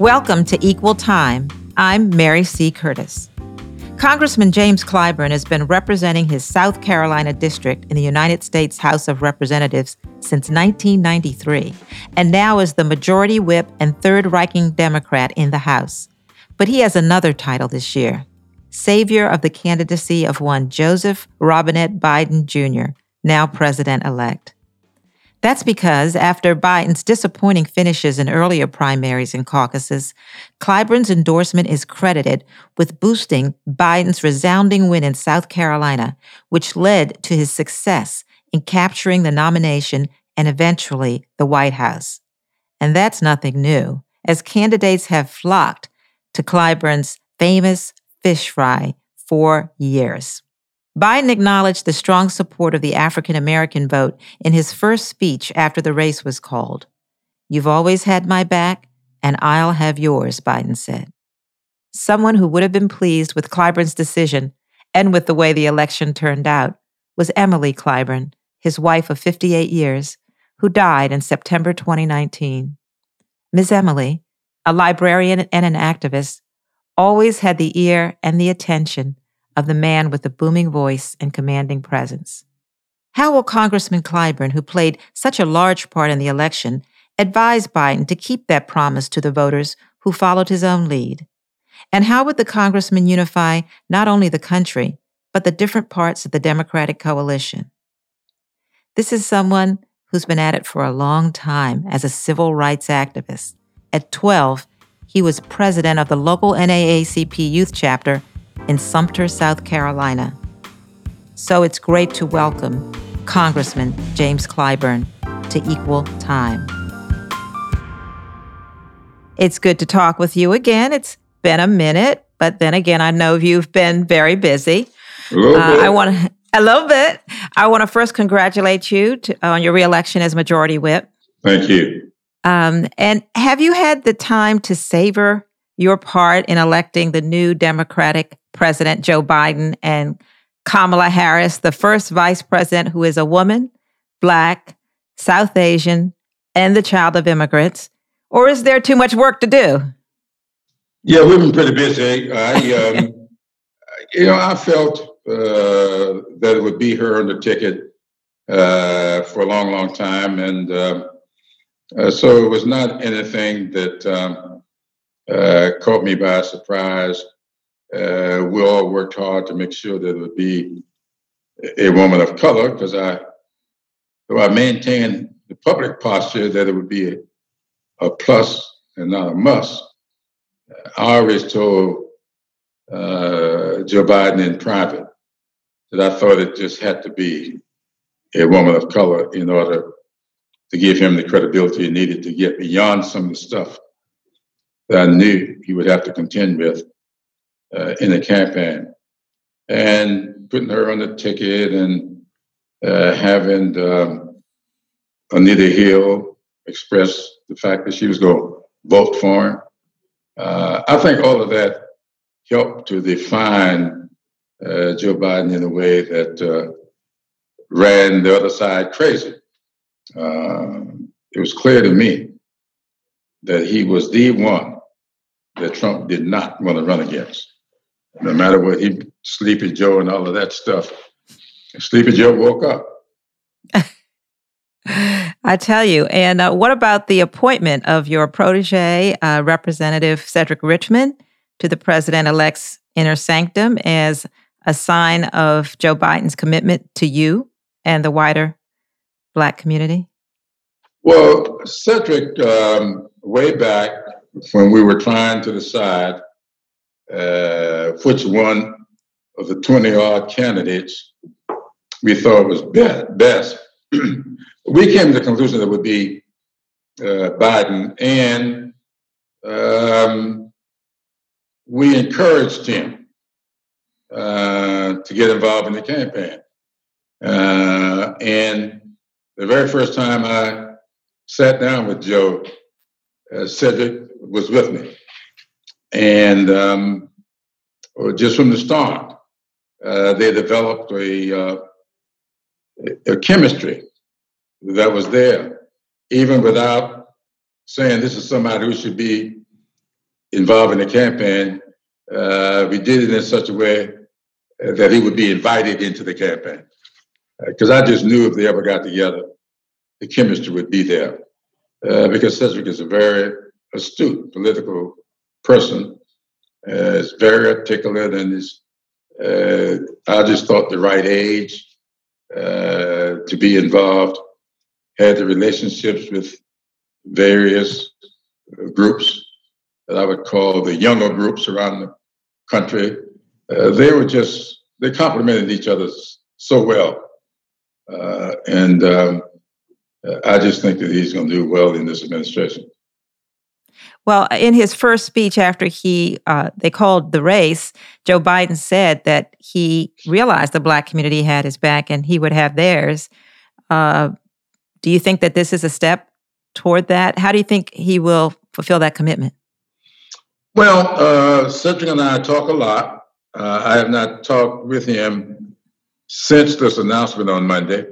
Welcome to Equal Time. I'm Mary C. Curtis. Congressman James Clyburn has been representing his South Carolina district in the United States House of Representatives since 1993, and now is the majority whip and third ranking Democrat in the House. But he has another title this year Savior of the candidacy of one Joseph Robinette Biden Jr., now President elect. That's because after Biden's disappointing finishes in earlier primaries and caucuses, Clyburn's endorsement is credited with boosting Biden's resounding win in South Carolina, which led to his success in capturing the nomination and eventually the White House. And that's nothing new, as candidates have flocked to Clyburn's famous fish fry for years. Biden acknowledged the strong support of the African American vote in his first speech after the race was called. You've always had my back, and I'll have yours, Biden said. Someone who would have been pleased with Clyburn's decision and with the way the election turned out was Emily Clyburn, his wife of 58 years, who died in September 2019. Ms. Emily, a librarian and an activist, always had the ear and the attention of the man with the booming voice and commanding presence. How will Congressman Clyburn, who played such a large part in the election, advise Biden to keep that promise to the voters who followed his own lead? And how would the congressman unify not only the country, but the different parts of the Democratic coalition? This is someone who's been at it for a long time as a civil rights activist. At 12, he was president of the local NAACP youth chapter in Sumter, South Carolina. So it's great to welcome Congressman James Clyburn to Equal Time. It's good to talk with you again. It's been a minute, but then again, I know you've been very busy. A little uh, bit. I want to a little bit. I want to first congratulate you to, on your reelection as Majority Whip. Thank you. Um, and have you had the time to savor your part in electing the new Democratic President Joe Biden and Kamala Harris, the first vice president who is a woman, black, South Asian, and the child of immigrants? Or is there too much work to do? Yeah, we've been pretty busy. I, um, you know, I felt uh, that it would be her on the ticket uh, for a long, long time, and uh, uh so it was not anything that um, uh, caught me by surprise. Uh, we all worked hard to make sure that it would be a woman of color because I, though I maintained the public posture that it would be a, a plus and not a must. I always told uh, Joe Biden in private that I thought it just had to be a woman of color in order to give him the credibility he needed to get beyond some of the stuff that I knew he would have to contend with uh, in the campaign. And putting her on the ticket and uh, having um, Anita Hill express the fact that she was going to vote for him. Uh, I think all of that helped to define uh, Joe Biden in a way that uh, ran the other side crazy. Uh, it was clear to me that he was the one that Trump did not want to run against. No matter what he, Sleepy Joe and all of that stuff, Sleepy Joe woke up. I tell you. And uh, what about the appointment of your protege, uh, Representative Cedric Richmond, to the president elect's inner sanctum as a sign of Joe Biden's commitment to you and the wider Black community? Well, Cedric, um, way back when we were trying to decide uh, which one of the 20 odd candidates we thought was best, we came to the conclusion that it would be uh, Biden, and um, we encouraged him uh, to get involved in the campaign. Uh, and the very first time I sat down with Joe, uh, Cedric was with me. And um, just from the start, uh, they developed a, uh, a chemistry that was there, even without saying this is somebody who should be involved in the campaign, uh, we did it in such a way that he would be invited into the campaign. Because I just knew if they ever got together, the chemistry would be there. Uh, because Cedric is a very astute political person, uh, is very articulate, and is, uh, I just thought the right age uh, to be involved, had the relationships with various groups that I would call the younger groups around the country. Uh, they were just, they complemented each other so well. Uh, and um, I just think that he's going to do well in this administration. Well, in his first speech after he uh, they called the race, Joe Biden said that he realized the black community had his back and he would have theirs. Uh, do you think that this is a step toward that? How do you think he will fulfill that commitment? Well, uh, Cedric and I talk a lot. Uh, I have not talked with him since this announcement on Monday.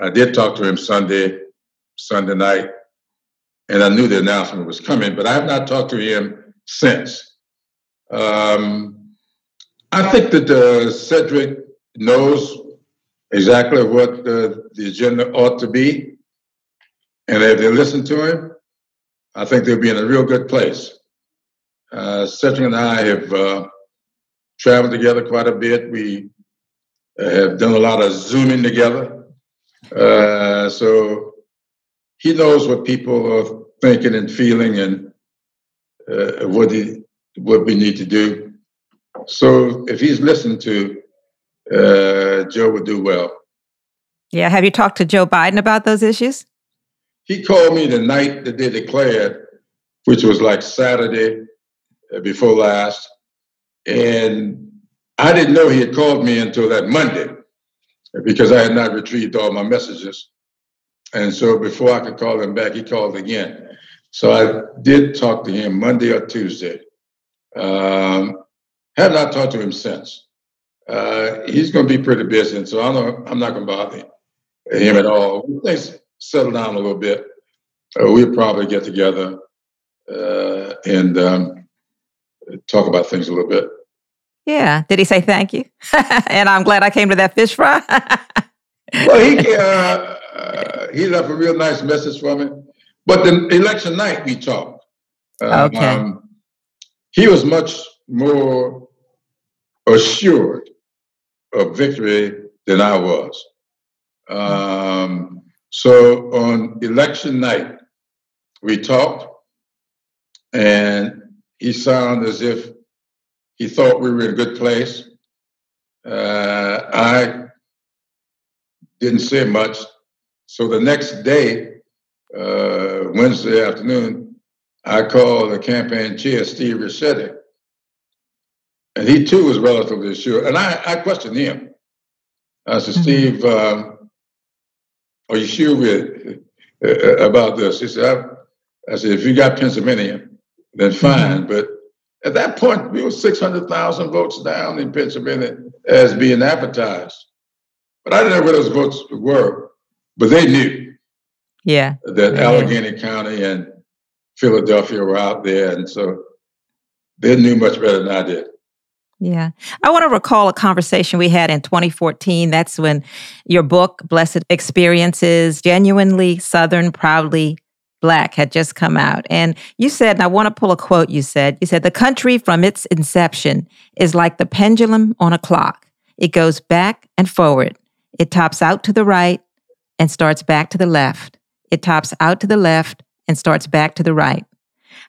I did talk to him Sunday, Sunday night, and I knew the announcement was coming, but I have not talked to him since. Um, I think that uh, Cedric knows exactly what the, the agenda ought to be. And if they listen to him, I think they'll be in a real good place. Uh, Cedric and I have uh, traveled together quite a bit. We uh, have done a lot of Zooming together. Uh, so he knows what people are thinking and feeling and uh, what, he, what we need to do. So if he's listened to, uh, Joe would do well. Yeah. Have you talked to Joe Biden about those issues? He called me the night that they declared, which was like Saturday uh, before last. And I didn't know he had called me until that Monday because I had not retrieved all my messages. And so before I could call him back, he called again. So I did talk to him Monday or Tuesday. Um, have not talked to him since. Uh, he's going to be pretty busy, and so I'm not, I'm not going to bother him at all. Things settle down a little bit, uh, we'll probably get together uh, and um, talk about things a little bit. Yeah. Did he say thank you? and I'm glad I came to that fish fry. well, he uh, he left a real nice message for me. But the election night we talked. Uh, okay. Um, he was much more assured of victory than I was. Um, so on election night, we talked, and he sounded as if he thought we were in a good place. Uh, I didn't say much. So the next day, uh, Wednesday afternoon, I called the campaign chair, Steve Ricchetti, and he too was relatively sure. And I, I questioned him. I said, mm-hmm. Steve, um, are you sure with, uh, about this? He said, I, I, said, if you got Pennsylvania, then fine. Mm-hmm. But at that point, we were 600,000 votes down in Pennsylvania as being advertised. But I didn't know where those votes were, but they knew. Yeah. That Allegheny County and Philadelphia were out there. And so they knew much better than I did. Yeah. I want to recall a conversation we had in 2014. That's when your book, Blessed Experiences, Genuinely Southern, Proudly Black, had just come out. And you said, and I want to pull a quote you said, you said, the country from its inception is like the pendulum on a clock. It goes back and forward. It tops out to the right and starts back to the left. It tops out to the left and starts back to the right.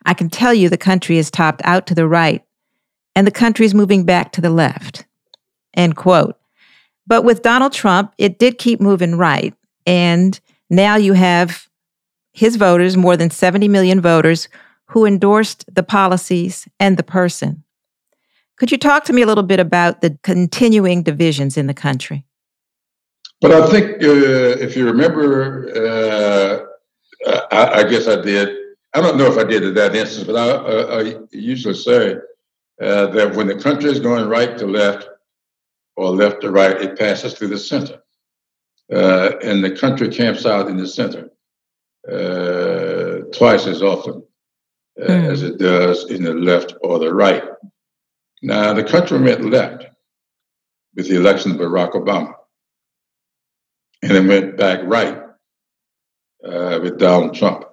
I can tell you the country is topped out to the right and the country is moving back to the left. End quote. But with Donald Trump, it did keep moving right. And now you have his voters, more than 70 million voters, who endorsed the policies and the person. Could you talk to me a little bit about the continuing divisions in the country? But I think uh, if you remember, uh, I, I, guess I did. I don't know if I did at that instance, but I, I, I usually say uh, that when the country is going right to left or left to right, it passes through the center. Uh, and the country camps out in the center uh, twice as often uh, mm. as it does in the left or the right. Now, the country went left with the election of Barack Obama, and it went back right uh, with Donald Trump.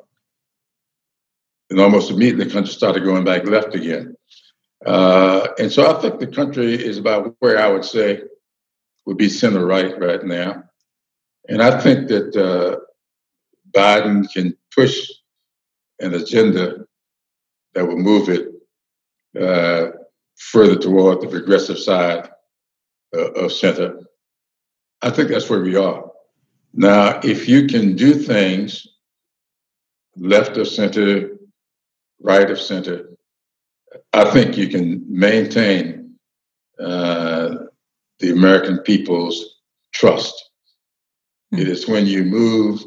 And almost immediately, the country started going back left again. Uh, and so I think the country is about where I would say would be center right right now. And I think that uh, Biden can push an agenda that will move it uh, further toward the progressive side uh, of center. I think that's where we are. Now, if you can do things left of center, right of center, I think you can maintain uh, the American people's trust. Mm-hmm. It is when you move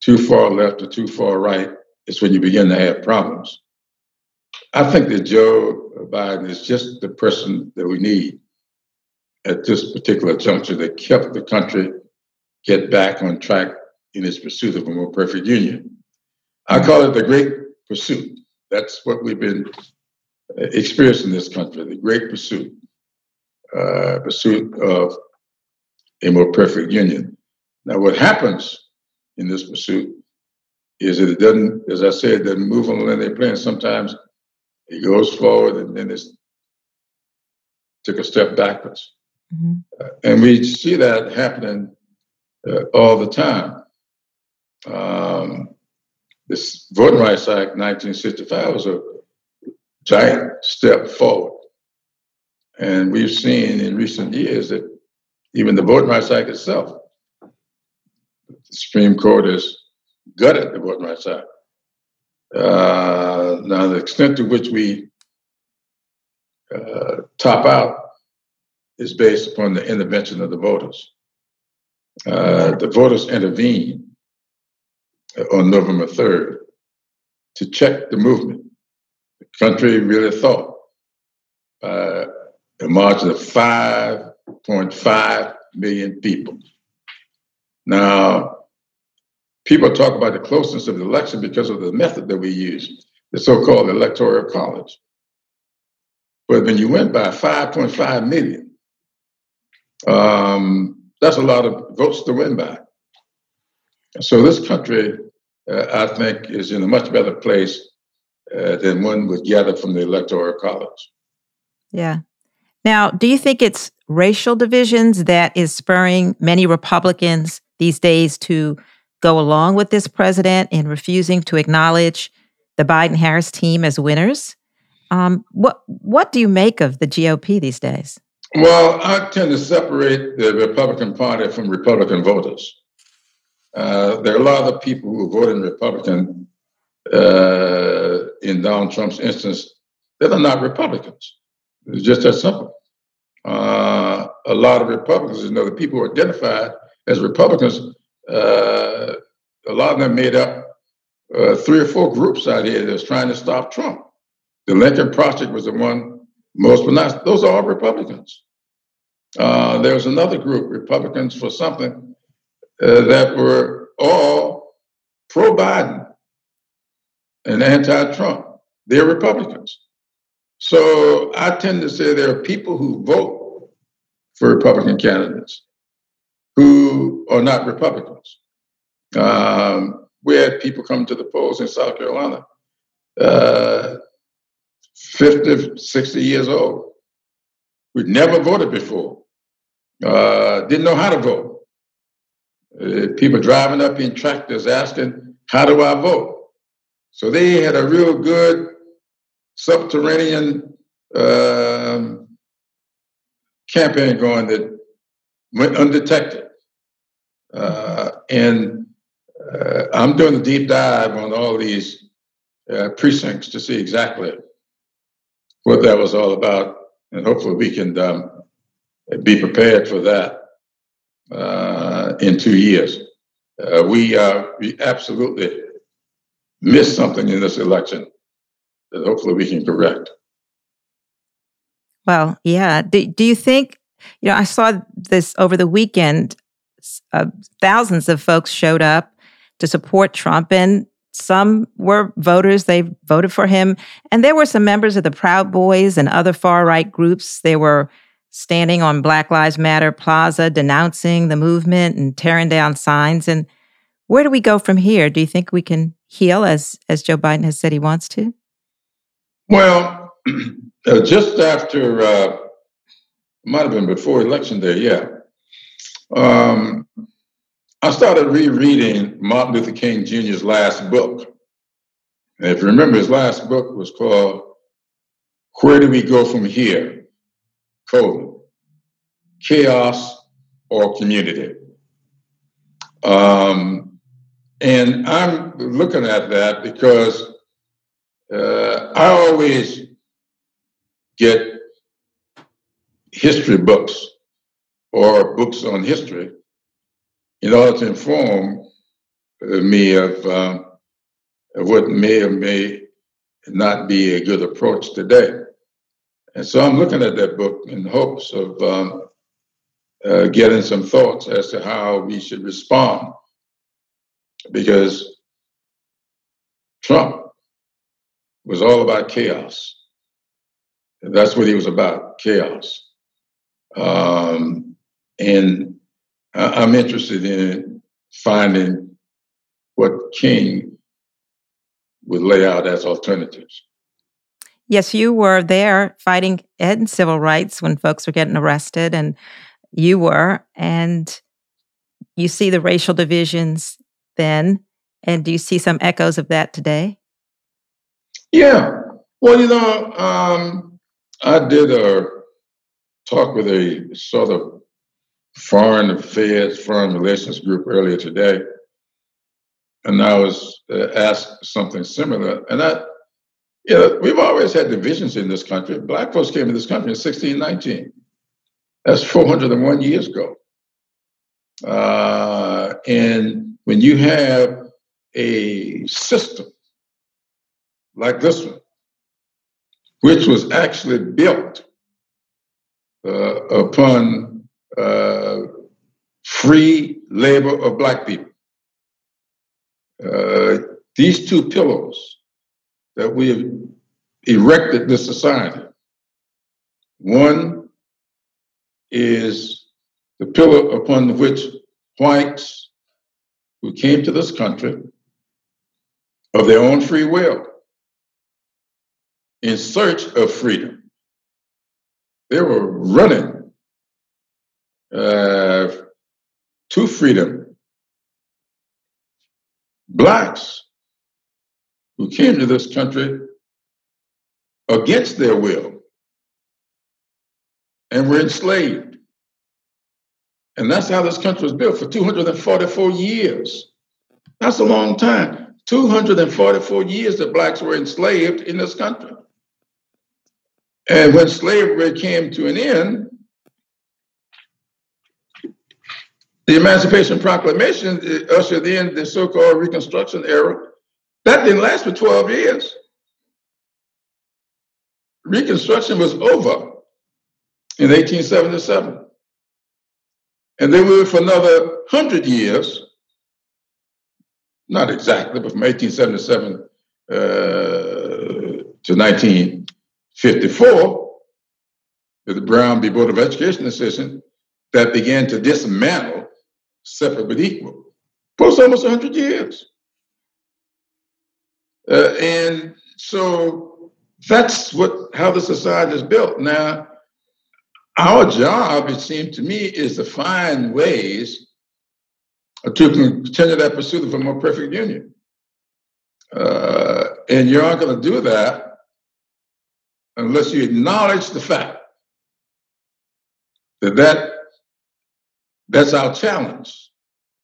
too far left or too far right, it's when you begin to have problems. I think that Joe Biden is just the person that we need at this particular juncture that kept the country get back on track in its pursuit of a more perfect union. I call it the great pursuit. That's what we've been experiencing in this country, the great pursuit, uh, pursuit of a more perfect union. Now, what happens in this pursuit is that it doesn't, as I said, doesn't move on the linear plane. Sometimes it goes forward and then it's took a step backwards. Mm-hmm. Uh, and we see that happening uh, all the time. Um, this Voting Rights Act 1965 was a giant step forward. And we've seen in recent years that even the Voting Rights Act itself, the Supreme Court has gutted the Voting Rights Act. Uh, now, the extent to which we uh, top out is based upon the intervention of the voters. Uh, the voters intervened on November 3rd to check the movement. The country really thought uh, a margin of 5.5 million people. Now, people talk about the closeness of the election because of the method that we use, the so called electoral college. But when you went by 5.5 million, um, that's a lot of votes to win by. So this country, uh, I think, is in a much better place uh, than one would gather from the electoral college. Yeah. Now, do you think it's racial divisions that is spurring many Republicans these days to go along with this president in refusing to acknowledge the Biden Harris team as winners? Um, what what do you make of the GOP these days? Well, I tend to separate the Republican Party from Republican voters. Uh, there are a lot of people who voted Republican uh, in Donald Trump's instance that are not Republicans. It's just that simple. Uh, a lot of Republicans, you know, the people who identified as Republicans, uh, a lot of them made up uh, three or four groups out here that was trying to stop Trump. The Lincoln Project was the one most pronounced. Those are all Republicans. Uh, there was another group, Republicans for something, uh, that were all pro Biden and anti Trump. They're Republicans. So I tend to say there are people who vote for Republican candidates who are not Republicans. Um, we had people come to the polls in South Carolina, uh, 50, 60 years old, who'd never voted before, uh, didn't know how to vote. Uh, people driving up in tractors asking, How do I vote? So they had a real good subterranean um, campaign going that went undetected. Uh, and uh, I'm doing a deep dive on all these uh, precincts to see exactly what that was all about. And hopefully we can um, be prepared for that uh, in two years. Uh, we, uh, we absolutely missed something in this election that hopefully we can correct. Well, yeah. Do, do you think, you know, I saw this over the weekend, uh, thousands of folks showed up to support Trump. And some were voters, they voted for him. And there were some members of the Proud Boys and other far right groups. They were standing on Black Lives Matter Plaza, denouncing the movement and tearing down signs. And where do we go from here? Do you think we can heal as, as Joe Biden has said he wants to? Well, uh, just after, uh, might have been before election day, yeah. Um, I started rereading Martin Luther King Jr.'s last book. And if you remember, his last book was called Where Do We Go From Here? Chaos or Community. Um, and I'm looking at that because uh, I always get history books or books on history in order to inform uh, me of, um, of what may or may not be a good approach today. And so I'm looking at that book in hopes of um, uh, getting some thoughts as to how we should respond. Because Trump was all about chaos. That's what he was about chaos. Um, and I'm interested in finding what King would lay out as alternatives. Yes, you were there fighting in civil rights when folks were getting arrested, and you were, and you see the racial divisions then, and do you see some echoes of that today? Yeah. Well, you know, um, I did a talk with a sort of foreign affairs, foreign relations group earlier today, and I was uh, asked something similar. And that, you know, we've always had divisions in this country. Black folks came to this country in 1619. That's 401 years ago. Uh, and when you have a system like this one, which was actually built uh, upon uh, free labor of black people. Uh, these two pillars that we have erected this society. One is the pillar upon which whites who came to this country of their own free will in search of freedom. They were running uh, to freedom. Blacks who came to this country against their will and were enslaved. And that's how this country was built for 244 years. That's a long time. 244 years that blacks were enslaved in this country. And when slavery came to an end, The Emancipation Proclamation ushered in the so-called Reconstruction era. That didn't last for 12 years. Reconstruction was over in 1877. And they were for another 100 years, not exactly, but from 1877 uh, to 1954, with the Brown v. Board of Education decision that began to dismantle separate but equal for almost 100 years. Uh, and so that's what how the society is built. Now, our job, it seems to me, is to find ways to continue that pursuit of a more perfect union. Uh, and you're not going to do that unless you acknowledge the fact that that that's our challenge.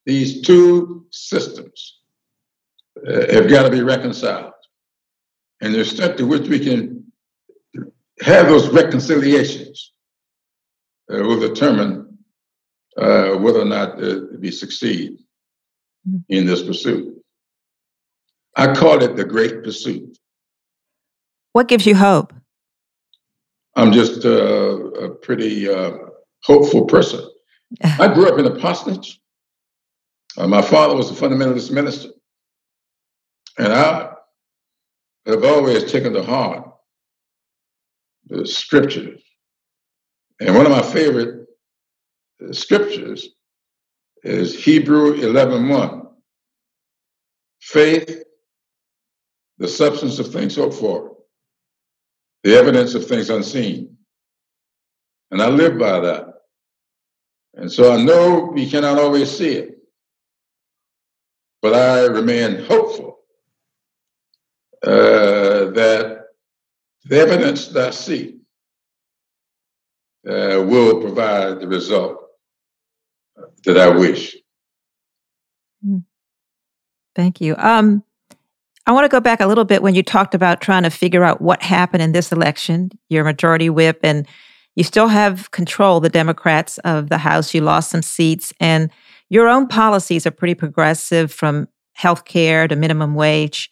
These two systems uh, have got to be reconciled. And the extent to which we can have those reconciliations uh, will determine uh, whether or not uh, we succeed hmm. in this pursuit. I call it the great pursuit. What gives you hope? I'm just uh, a pretty uh, hopeful person. I grew up in a parsonage. Uh, my father was a fundamentalist minister. And I have always taken to heart the scriptures. And one of my favorite scriptures is Hebrew 11.1. 1. Faith, the substance of things hoped for, the evidence of things unseen. And I live by that. And so I know we cannot always see it, but I remain hopeful uh, that the evidence that I see uh, will provide the result that I wish. Hmm. Thank you. Um, I want to go back a little bit when you talked about trying to figure out what happened in this election. Your majority whip, and you still have control, the Democrats of the House. You lost some seats, and your own policies are pretty progressive from health care to minimum wage.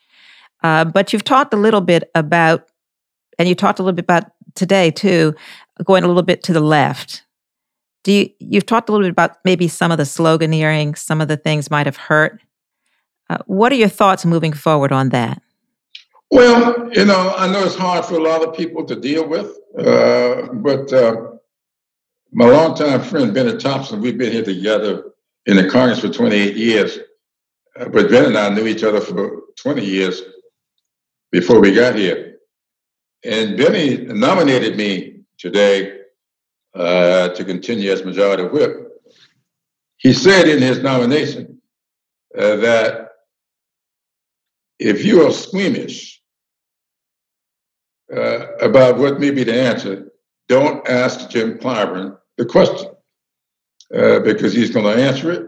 Uh, but you've talked a little bit about, and you talked a little bit about today too, going a little bit to the left. Do you, you've talked a little bit about maybe some of the sloganeering, some of the things might have hurt. Uh, what are your thoughts moving forward on that? Well, you know, I know it's hard for a lot of people to deal with, uh, but uh, my longtime friend Bennie Thompson, we've been here together in the Congress for 28 years. Uh, but Ben and I knew each other for 20 years before we got here. And Bennie nominated me today uh, to continue as majority whip. He said in his nomination uh, that if you are squeamish uh, about what may be the answer, don't ask Jim Clyburn the question uh, because he's going to answer it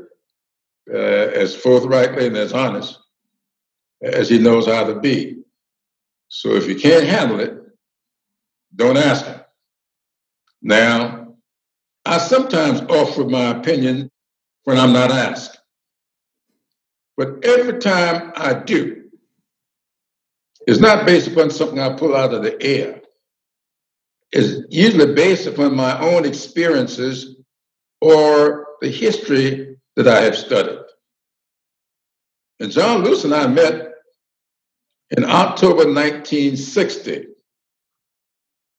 uh, as forthrightly and as honest as he knows how to be. So if you can't handle it, don't ask him. Now, I sometimes offer my opinion when I'm not asked. But every time I do, it's not based upon something I pull out of the air. It's usually based upon my own experiences or the history that I have studied. And John Lewis and I met in October 1960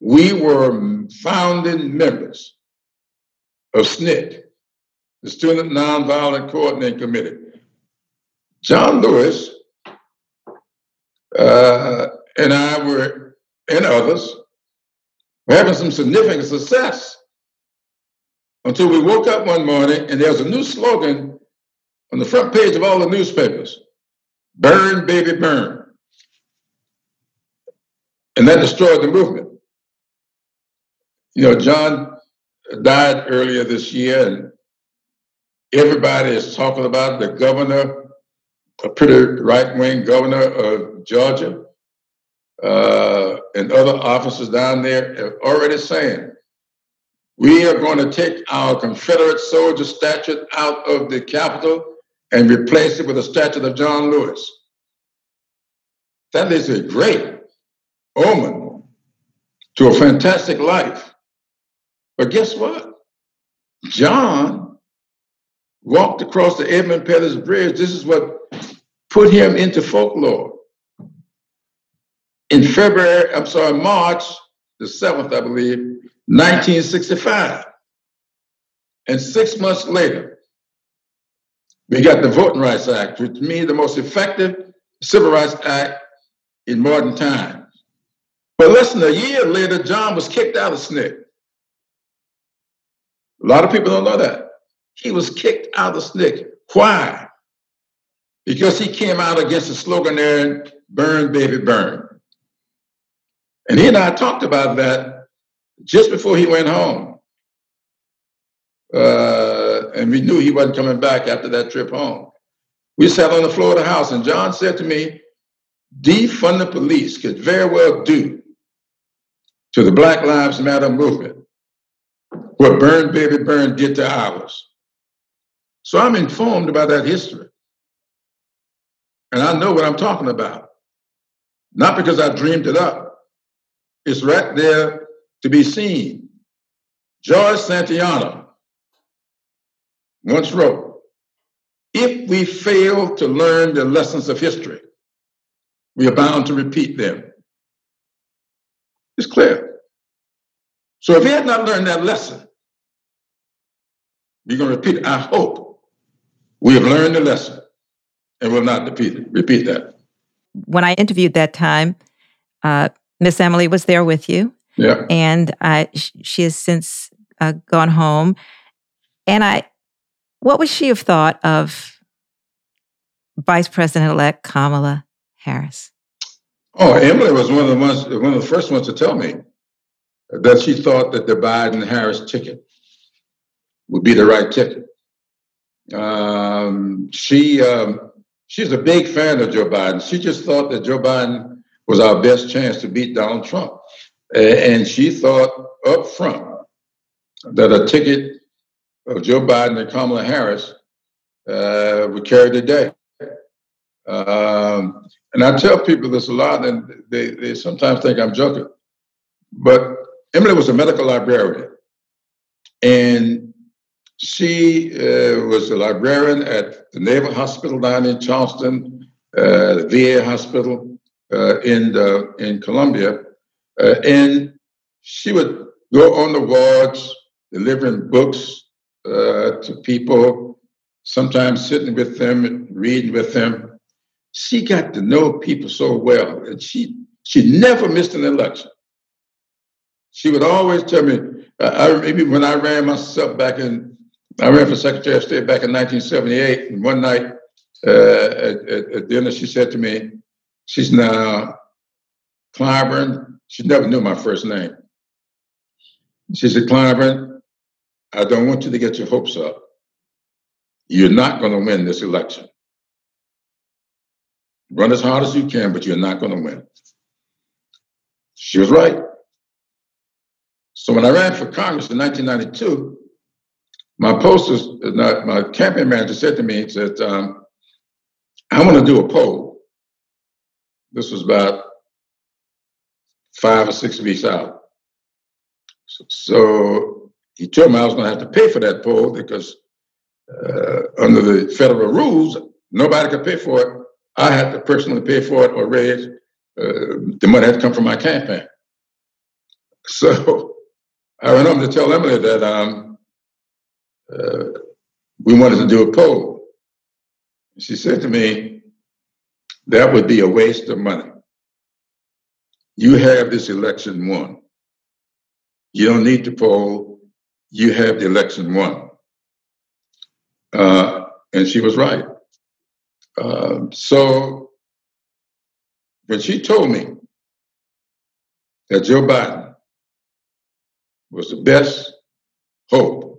we were founding members of SNCC, the Student Nonviolent Coordinating Committee. John Lewis uh, and I were, and others, were having some significant success until we woke up one morning and there was a new slogan on the front page of all the newspapers Burn, baby, burn. And that destroyed the movement. You know, John died earlier this year, and everybody is talking about the governor, a pretty right wing governor of Georgia, uh, and other officers down there are already saying, we are going to take our Confederate soldier statue out of the Capitol and replace it with a statue of John Lewis. That is a great omen to a fantastic life. But guess what? John walked across the Edmund Pettus Bridge. This is what put him into folklore. In February, I'm sorry, March the 7th, I believe, 1965. And six months later, we got the Voting Rights Act, which means the most effective civil rights act in modern times. But less than a year later, John was kicked out of SNCC. A lot of people don't know that. He was kicked out of SNCC. Why? Because he came out against the slogan there, burn, baby, burn. And he and I talked about that just before he went home. Uh, and we knew he wasn't coming back after that trip home. We sat on the floor of the house, and John said to me, defund the police could very well do to the Black Lives Matter movement what Burn Baby Burn did to ours. So I'm informed about that history. And I know what I'm talking about. Not because I dreamed it up. It's right there to be seen. George Santayana once wrote, if we fail to learn the lessons of history, we are bound to repeat them. It's clear. So if he had not learned that lesson, we're going to repeat. I hope we have learned the lesson and will not repeat it. Repeat that. When I interviewed that time, uh, Miss Emily was there with you. Yeah. And uh, she has since uh, gone home. And I, what would she have thought of Vice President elect Kamala Harris? Oh, Emily was one of the ones, one of the first ones to tell me that she thought that the Biden Harris ticket would be the right ticket. Um, she um, she's a big fan of Joe Biden. She just thought that Joe Biden was our best chance to beat Donald Trump, and she thought up front that a ticket of Joe Biden and Kamala Harris uh, would carry the day. Um, and I tell people this a lot, and they, they sometimes think I'm joking. But Emily was a medical librarian, and she uh, was a librarian at the Naval Hospital down in Charleston, uh, the VA Hospital uh, in the, in Columbia, uh, and she would go on the wards delivering books uh, to people, sometimes sitting with them and reading with them. She got to know people so well, and she she never missed an election. She would always tell me. I remember when I ran myself back in I ran for Secretary of State back in 1978. And one night uh, at, at, at, dinner, she said to me, she's now Clyburn. She never knew my first name. She said, Clyburn, I don't want you to get your hopes up. You're not going to win this election. Run as hard as you can, but you're not going to win. She was right. So when I ran for Congress in 1992, my posters, my campaign manager said to me, said, um, I want to do a poll. This was about five or six weeks out. So he told me I was going to have to pay for that poll because uh, under the federal rules, nobody could pay for it. I had to personally pay for it or raise uh, the money had to come from my campaign. So I went home to tell Emily that um, uh, we wanted to do a poll. She said to me, that would be a waste of money. You have this election won. You don't need to poll. You have the election won. Uh, and she was right. Uh, so when she told me that Joe Biden was the best hope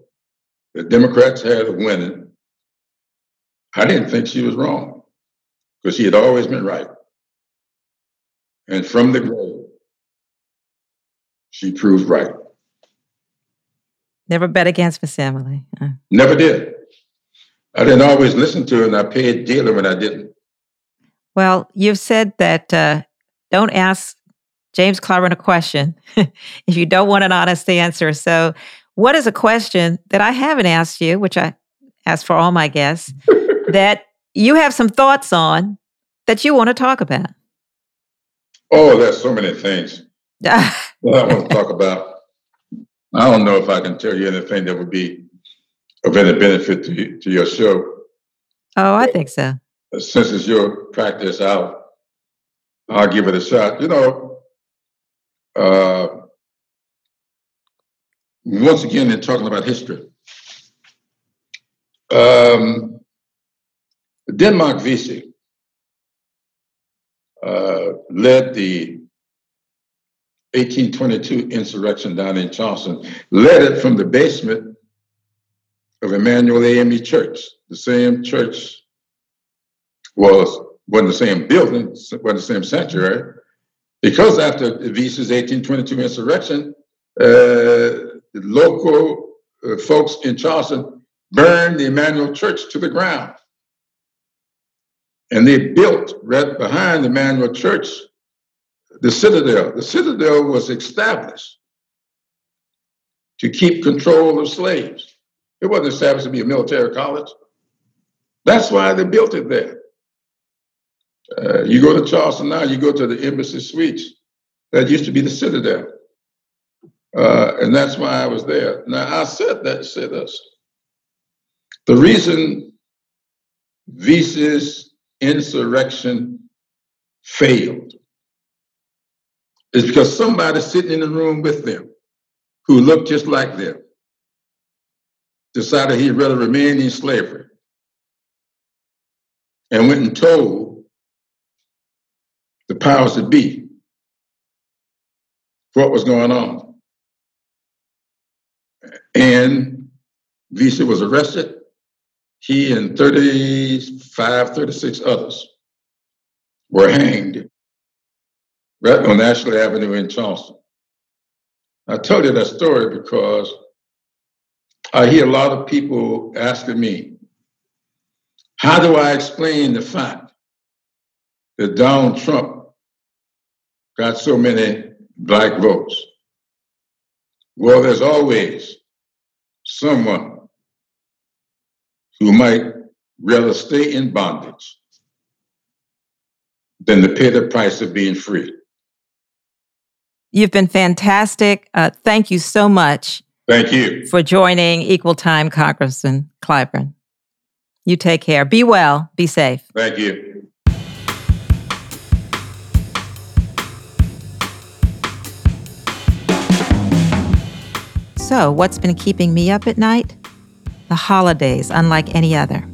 the Democrats had of winning, I didn't think she was wrong because she had always been right. And from the grave, she proved right. Never bet against Miss Emily. Uh. Never did. I didn't always listen to her, and I paid dearly when I didn't. Well, you've said that uh, don't ask James Clyburn a question if you don't want an honest answer. So, what is a question that I haven't asked you, which I ask for all my guests, that you have some thoughts on that you want to talk about? Oh, there's so many things that I want to talk about. I don't know if I can tell you anything that would be of any benefit to, you, to your show. Oh, I think so. Since it's your practice, I'll I'll give it a shot. You know, uh, once again, in talking about history, um, Denmark Vesey uh, led the 1822 insurrection down in Charleston, led it from the basement of Emanuel AME Church. The same church was wasn't the same building, wasn't the same sanctuary, because after Vesey's 1822 insurrection, local uh, folks in Charleston burned the Emanuel Church to the ground. And they built right behind the Emanuel Church the Citadel. The Citadel was established to keep control of slaves. It wasn't established to be a military college. That's why they built it there. Uh, you go to Charleston now, you go to the Embassy Suites. That used to be the Citadel. Uh, and that's why I was there. Now, I said that, said this. The reason Vesey's insurrection failed is because somebody sitting in the room with them who looked just like them decided he'd rather remain in slavery and went and told the powers that be what was going on. And Vesey was arrested. He and 35, 36 others were hanged right on Ashley Avenue in Charleston. I told you that story because I hear a lot of people asking me, how do I explain the fact that Donald Trump got so many black votes? Well, there's always someone who might rather stay in bondage than to pay the price of being free. You've been fantastic. Uh, thank you so much. Thank you. For joining Equal Time Congressman Clyburn. You take care. Be well. Be safe. Thank you. So, what's been keeping me up at night? The holidays, unlike any other,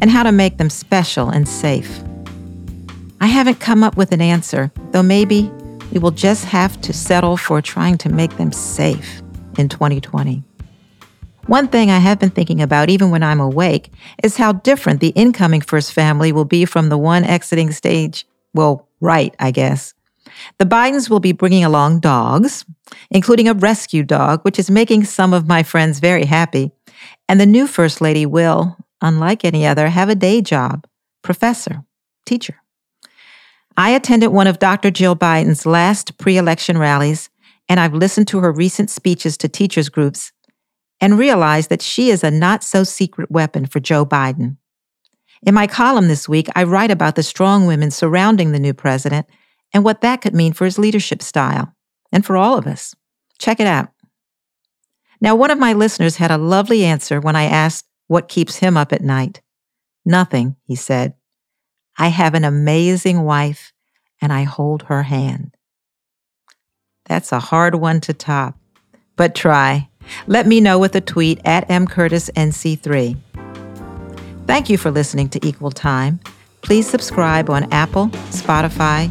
and how to make them special and safe. I haven't come up with an answer, though maybe we will just have to settle for trying to make them safe in 2020. One thing I have been thinking about, even when I'm awake, is how different the incoming first family will be from the one exiting stage, well, right, I guess. The Bidens will be bringing along dogs, including a rescue dog, which is making some of my friends very happy. And the new First Lady will, unlike any other, have a day job professor, teacher. I attended one of Dr. Jill Biden's last pre election rallies, and I've listened to her recent speeches to teachers groups and realized that she is a not so secret weapon for Joe Biden. In my column this week, I write about the strong women surrounding the new president and what that could mean for his leadership style and for all of us. Check it out. Now, one of my listeners had a lovely answer when I asked what keeps him up at night. Nothing, he said. I have an amazing wife and I hold her hand. That's a hard one to top, but try. Let me know with a tweet at mcurtisnc3. Thank you for listening to Equal Time. Please subscribe on Apple, Spotify,